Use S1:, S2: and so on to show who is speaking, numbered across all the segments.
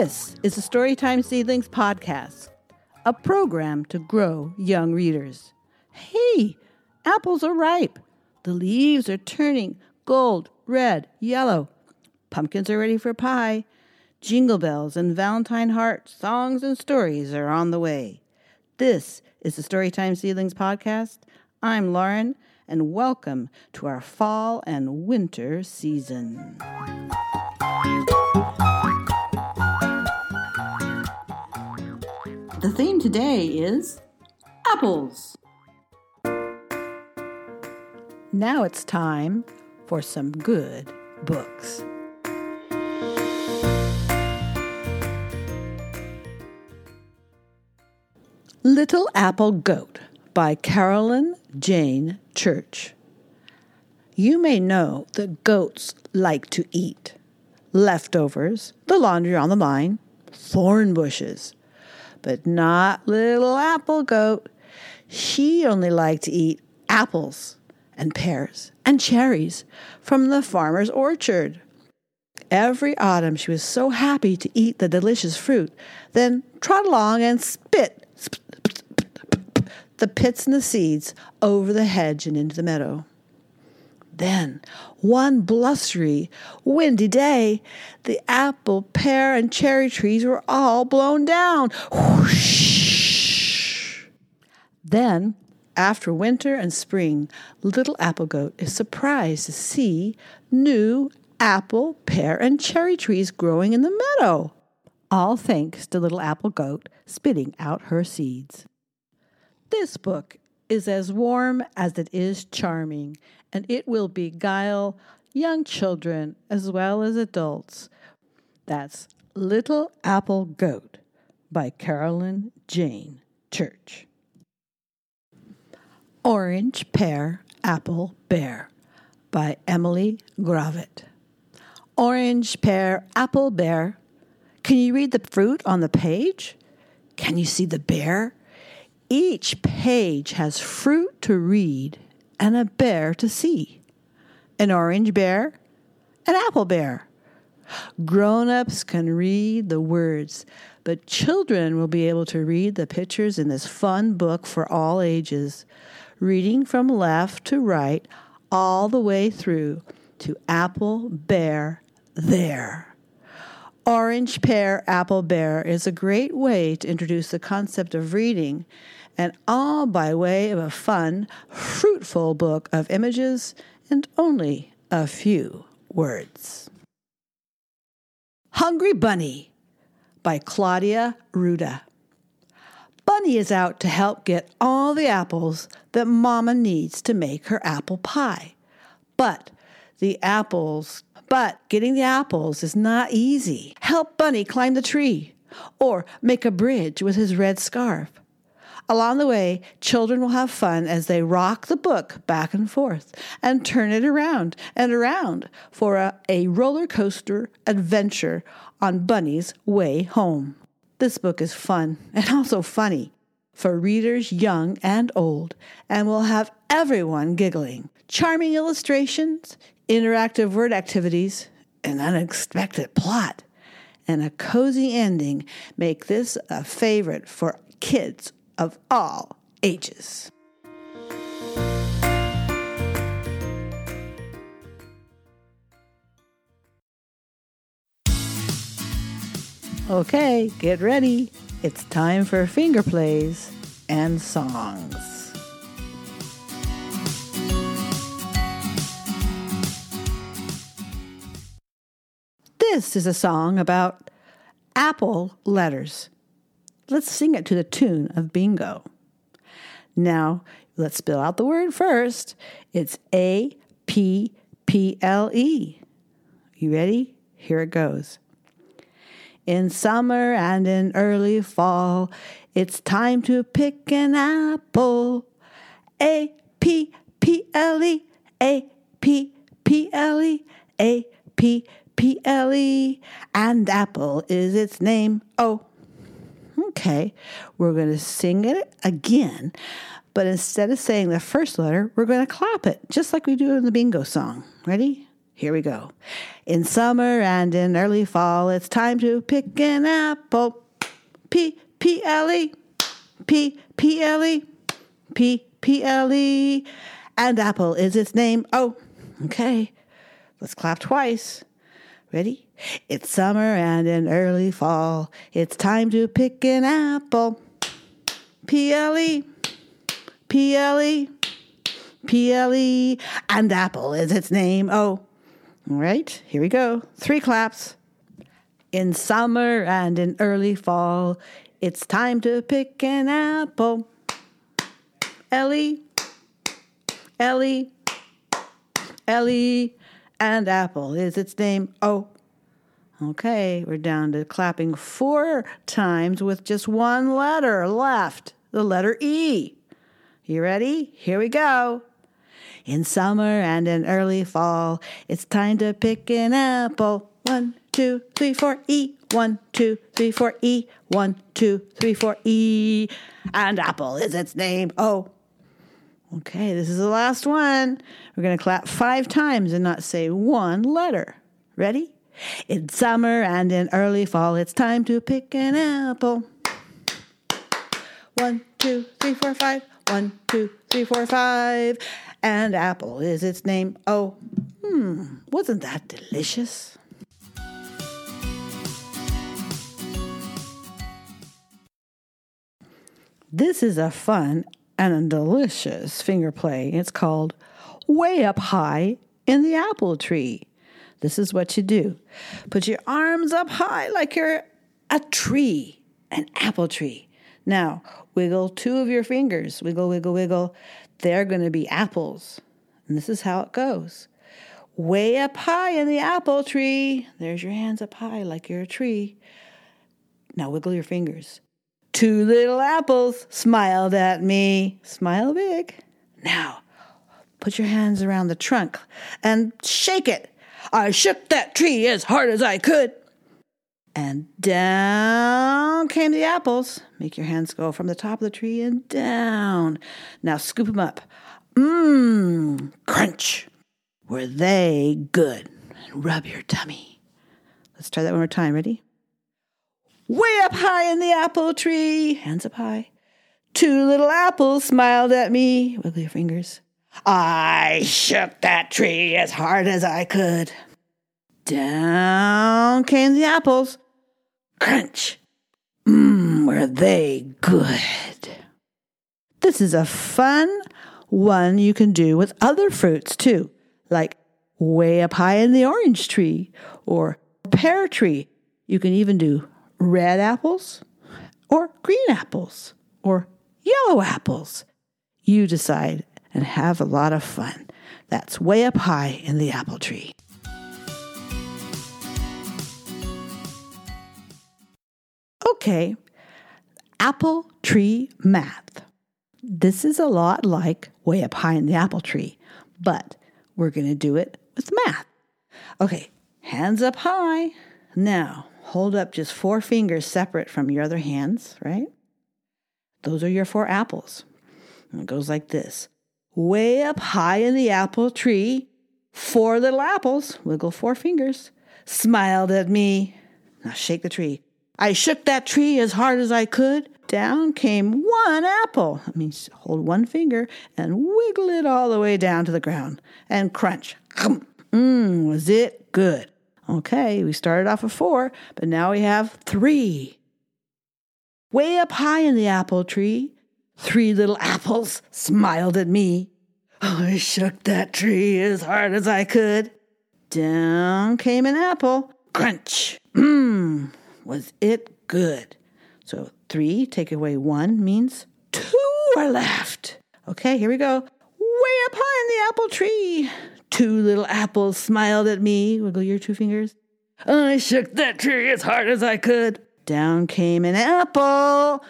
S1: This is the Storytime Seedlings podcast, a program to grow young readers. Hey, apples are ripe. The leaves are turning gold, red, yellow. Pumpkins are ready for pie. Jingle bells and Valentine heart songs and stories are on the way. This is the Storytime Seedlings podcast. I'm Lauren, and welcome to our fall and winter season. The theme today is apples. Now it's time for some good books. Little Apple Goat by Carolyn Jayne Church. You may know that goats like to eat leftovers, the laundry on the line, thorn bushes, but not little apple goat. She only liked to eat apples and pears and cherries from the farmer's orchard. Every autumn she was so happy to eat the delicious fruit, then trot along and spit the pits and the seeds over the hedge and into the meadow. Then, one blustery, windy day, the apple, pear, and cherry trees were all blown down. Then, after winter and spring, Little Apple Goat is surprised to see new apple, pear, and cherry trees growing in the meadow. All thanks to Little Apple Goat spitting out her seeds. This book is as warm as it is charming, and it will beguile young children as well as adults. That's Little Apple Goat by Carolyn Jayne Church. Orange, Pear, Apple, Bear by Emily Gravett. Orange, pear, apple, bear. Can you read the fruit on the page? Can you see the bear? Each page has fruit to read and a bear to see. An orange bear, an apple bear. Grown ups can read the words, but children will be able to read the pictures in this fun book for all ages, reading from left to right all the way through to apple, bear, there. Orange, pear, apple, bear is a great way to introduce the concept of reading and all by way of a fun, fruitful book of images and only a few words. Hungry Bunny by Claudia Rueda. Bunny is out to help get all the apples that Mama needs to make her apple pie. But the apples, but getting the apples is not easy. Help Bunny climb the tree or make a bridge with his red scarf. Along the way, children will have fun as they rock the book back and forth and turn it around and around for a, a roller coaster adventure on Bunny's way home. This book is fun and also funny for readers young and old and will have everyone giggling. Charming illustrations, interactive word activities, an unexpected plot, and a cozy ending make this a favorite for kids of all ages. Okay, get ready. It's time for finger plays and songs. This is a song about apple letters. Let's sing it to the tune of bingo. Now, let's spell out the word first. It's A P P L E. You ready? Here it goes. In summer and in early fall, it's time to pick an apple. A P P L E, A P P L E, A P P L E, and apple is its name. Oh, Okay, we're going to sing it again, but instead of saying the first letter, we're going to clap it, just like we do in the bingo song. Ready? Here we go. In summer and in early fall, it's time to pick an apple. P P L E. P P L E. P P L E. And apple is its name. Oh, okay. Let's clap twice. Ready? It's summer and in early fall. It's time to pick an apple. P L E. P L E. P L E. And apple is its name. Oh, all right, here we go. Three claps. In summer and in early fall, it's time to pick an apple. Ellie, Ellie, Ellie, and apple is its name. Oh, okay, we're down to clapping four times with just one letter left the letter E. You ready? Here we go. In summer and in early fall, it's time to pick an apple. One, two, three, four, E. One, two, three, four, E. One, two, three, four, E. And apple is its name. Oh. Okay, this is the last one. We're going to clap five times and not say one letter. Ready? In summer and in early fall, it's time to pick an apple. One, two, three, four, five. One, two, three, four, five and apple is its name. Oh, hmm, wasn't that delicious? This is a fun and a delicious finger play. It's called Way Up High in the Apple Tree. This is what you do put your arms up high like you're a tree, an apple tree. Now, wiggle two of your fingers. Wiggle, wiggle, wiggle they're going to be apples. And this is how it goes. Way up high in the apple tree. There's your hands up high like you're a tree. Now wiggle your fingers. Two little apples smiled at me. Smile big. Now put your hands around the trunk and shake it. I shook that tree as hard as I could. And down came the apples. Make your hands go from the top of the tree and down. Now scoop them up. Mmm, crunch. Were they good? Rub your tummy. Let's try that one more time. Ready? Way up high in the apple tree. Hands up high. Two little apples smiled at me. Wiggle your fingers. I shook that tree as hard as I could. Down came the apples. Crunch. Mmm, were they good. This is a fun one you can do with other fruits too, like way up high in the orange tree or pear tree. You can even do red apples or green apples or yellow apples. You decide and have a lot of fun. That's way up high in the apple tree. Okay, apple tree math. This is a lot like way up high in the apple tree, but we're going to do it with math. Okay, hands up high. Now, hold up just four fingers separate from your other hands, right? Those are your four apples. And it goes like this Way up high in the apple tree, four little apples, wiggle four fingers, smiled at me. Now shake the tree. I shook that tree as hard as I could. Down came one apple. I mean, hold one finger and wiggle it all the way down to the ground and crunch. Mmm, was it good? Okay, we started off with four, but now we have three. Way up high in the apple tree, three little apples smiled at me. I shook that tree as hard as I could. Down came an apple. Crunch. Mmm, was it good? So three, take away one means two are left. Okay, here we go. Way up high in the apple tree. Two little apples smiled at me. Wiggle your two fingers. I shook that tree as hard as I could. Down came an apple.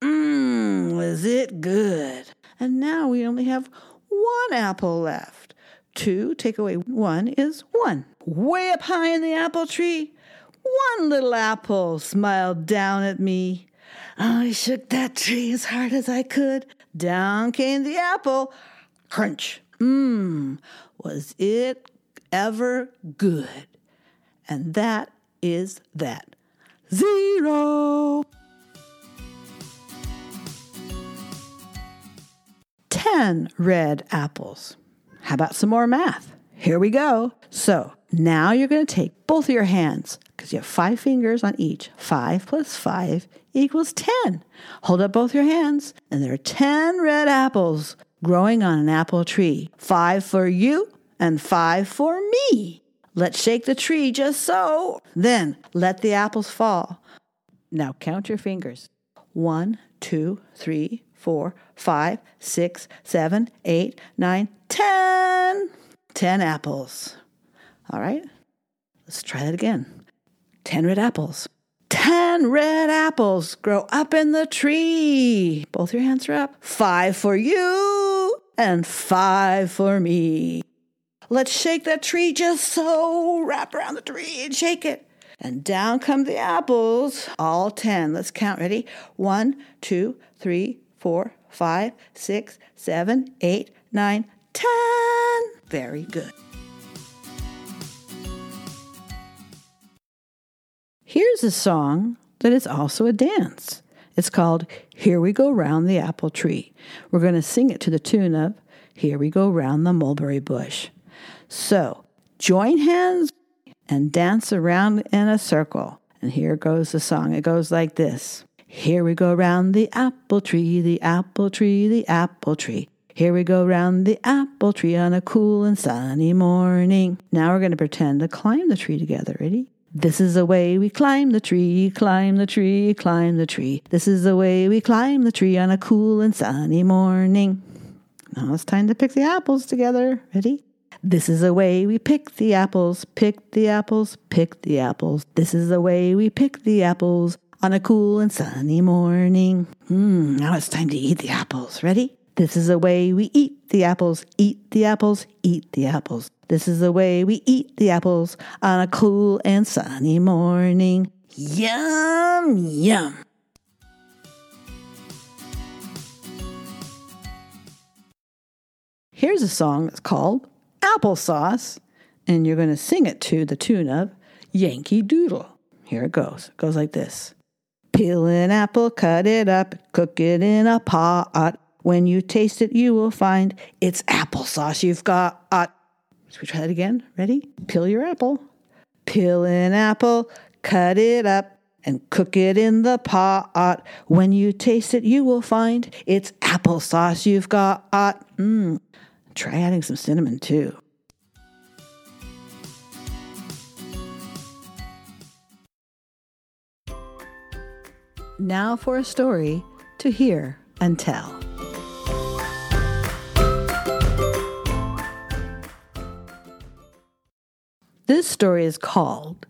S1: Mmm, was it good? And now we only have one apple left. Two, take away one is one. Way up high in the apple tree, one little apple smiled down at me. I shook that tree as hard as I could. Down came the apple. Crunch. Mmm, was it ever good. And that is that. Zero. 10 red apples. How about some more math? Here we go. So now you're going to take both of your hands because you have five fingers on each. Five plus five equals 10. Hold up both your hands, and there are 10 red apples growing on an apple tree. Five for you and five for me. Let's shake the tree just so. Then let the apples fall. Now count your fingers. One, two, three, four, five, six, seven, eight, nine, ten. Ten apples. All right, let's try that again. Ten red apples. Ten red apples grow up in the tree. Both your hands are up. Five for you and five for me. Let's shake that tree just so. Wrap around the tree and shake it. And down come the apples, all 10. Let's count. Ready? One, two, three, four, five, six, seven, eight, nine, ten. Very good. Here's a song that is also a dance. It's called Here We Go Round the Apple Tree. We're going to sing it to the tune of Here We Go Round the Mulberry Bush. So join hands and dance around in a circle. And here goes the song. It goes like this Here we go round the apple tree, the apple tree, the apple tree. Here we go round the apple tree on a cool and sunny morning. Now we're going to pretend to climb the tree together. Ready? This is the way we climb the tree, climb the tree, climb the tree. This is the way we climb the tree on a cool and sunny morning. Now it's time to pick the apples together. Ready? This is the way we pick the apples, pick the apples, pick the apples. This is the way we pick the apples on a cool and sunny morning. Hmm, now it's time to eat the apples. Ready? This is the way we eat the apples, eat the apples, eat the apples. This is the way we eat the apples on a cool and sunny morning. Yum, yum. Here's a song that's called Applesauce, and you're going to sing it to the tune of Yankee Doodle. Here it goes. It goes like this Peel an apple, cut it up, cook it in a pot. When you taste it, you will find it's applesauce you've got. Should we try that again? Ready? Peel your apple. Peel an apple, cut it up, and cook it in the pot. When you taste it, you will find it's applesauce you've got. Mmm. Try adding some cinnamon too. Now for a story to hear and tell. This story is called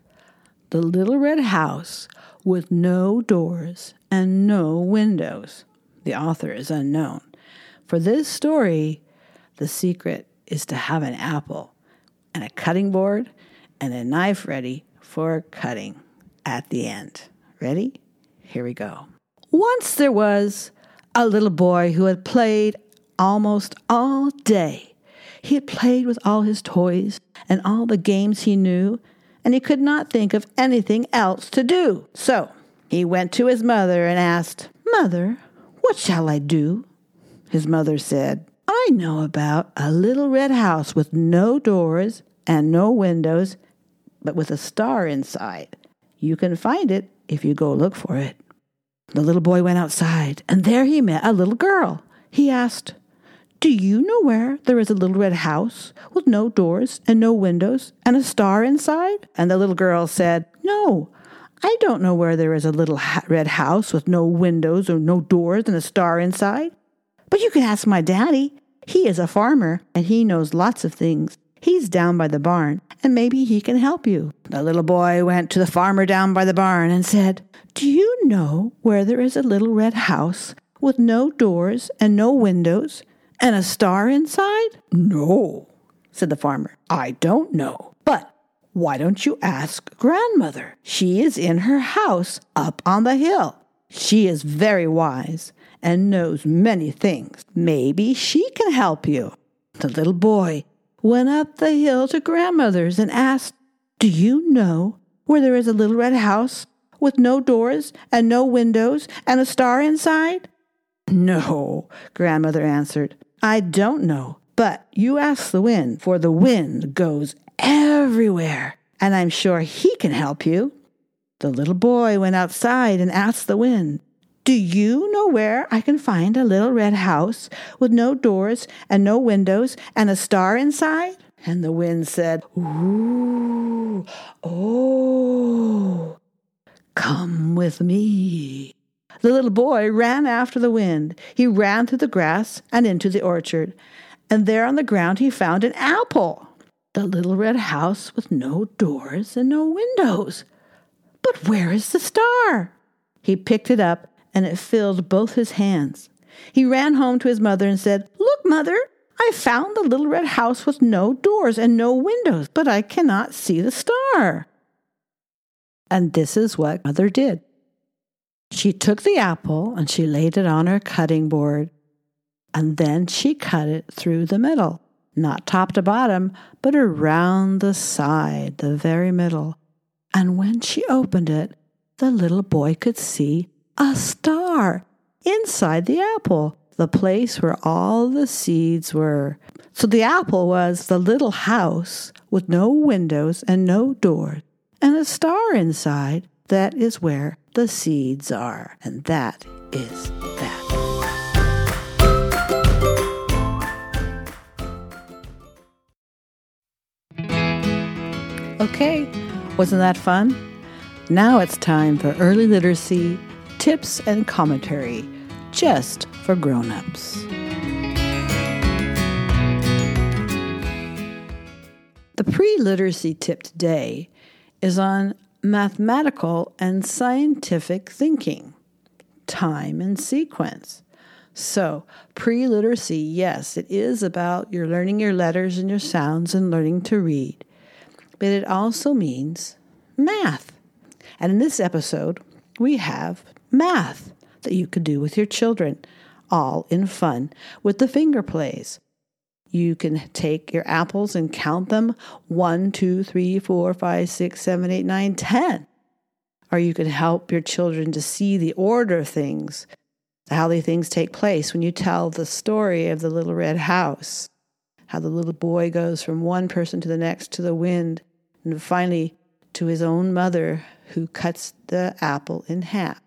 S1: The Little Red House with No Doors and No Windows. The author is unknown. For this story, the secret is to have an apple and a cutting board and a knife ready for cutting at the end. Ready? Here we go. Once there was a little boy who had played almost all day he had played with all his toys and all the games he knew, and he could not think of anything else to do. So he went to his mother and asked, Mother, what shall I do? His mother said, I know about a little red house with no doors and no windows, but with a star inside. You can find it if you go look for it. The little boy went outside, and there he met a little girl. He asked, do you know where there is a little red house with no doors and no windows and a star inside? And the little girl said, No, I don't know where there is a little ha- red house with no windows or no doors and a star inside. But you can ask my daddy. He is a farmer and he knows lots of things. He's down by the barn and maybe he can help you. The little boy went to the farmer down by the barn and said, Do you know where there is a little red house with no doors and no windows and a star inside? No, said the farmer. I don't know. But why don't you ask grandmother? She is in her house up on the hill. She is very wise and knows many things. Maybe she can help you. The little boy went up the hill to grandmother's and asked, Do you know where there is a little red house with no doors and no windows and a star inside? No, grandmother answered. I don't know, but you ask the wind, for the wind goes everywhere, and I'm sure he can help you. The little boy went outside and asked the wind, Do you know where I can find a little red house with no doors and no windows and a star inside? And the wind said, Ooh, oh, come with me. The little boy ran after the wind. He ran through the grass and into the orchard, and there on the ground he found an apple. The little red house with no doors and no windows. But where is the star? He picked it up, and it filled both his hands. He ran home to his mother and said, Look, mother, I found the little red house with no doors and no windows, but I cannot see the star. And this is what mother did. She took the apple and she laid it on her cutting board, and then she cut it through the middle, not top to bottom, but around the side, the very middle. And when she opened it, the little boy could see a star inside the apple, the place where all the seeds were. So the apple was the little house with no windows and no doors, and a star inside. That is where the seeds are. And that is that. Okay, wasn't that fun? Now it's time for early literacy tips and commentary just for grown-ups. The pre-literacy tip today is on mathematical and scientific thinking, time and sequence. So, pre literacy, yes, it is about you're learning your letters and your sounds and learning to read, but it also means math. And in this episode, we have math that you could do with your children, all in fun with the finger plays. You can take your apples and count them one, two, three, four, five, six, seven, eight, nine, ten. Or you can help your children to see the order of things, how the things take place when you tell the story of the little red house, how the little boy goes from one person to the next to the wind, and finally to his own mother who cuts the apple in half.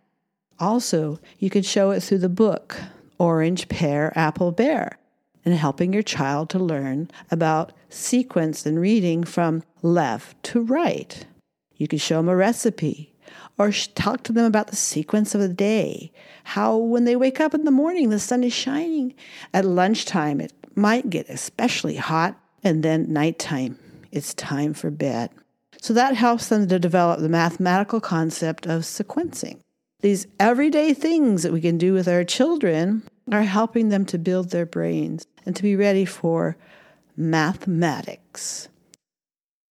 S1: Also, you can show it through the book Orange, Pear, Apple, Bear and helping your child to learn about sequence and reading from left to right. You can show them a recipe or talk to them about the sequence of the day. How, when they wake up in the morning, the sun is shining. At lunchtime, it might get especially hot, and then nighttime, it's time for bed. So that helps them to develop the mathematical concept of sequencing. These everyday things that we can do with our children are helping them to build their brains and to be ready for mathematics.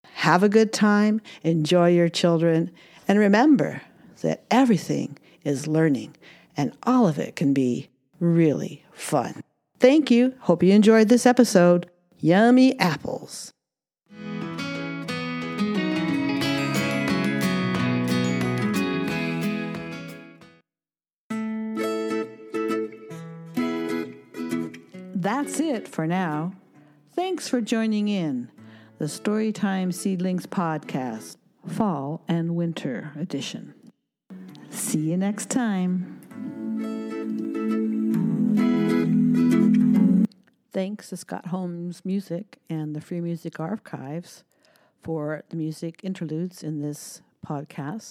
S1: Have a good time, enjoy your children, and remember that everything is learning and all of it can be really fun. Thank you. Hope you enjoyed this episode. Yummy apples. That's it for now. Thanks for joining in the Storytime Seedlings podcast, Fall and Winter Edition. See you next time. Thanks to Scott Holmes Music and the Free Music Archives for the music interludes in this podcast.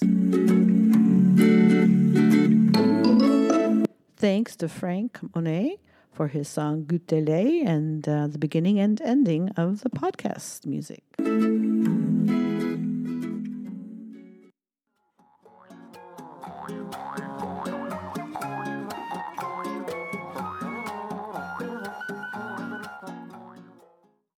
S1: Thanks to Frank Monet for his song Goûter and uh, the beginning and ending of the podcast music.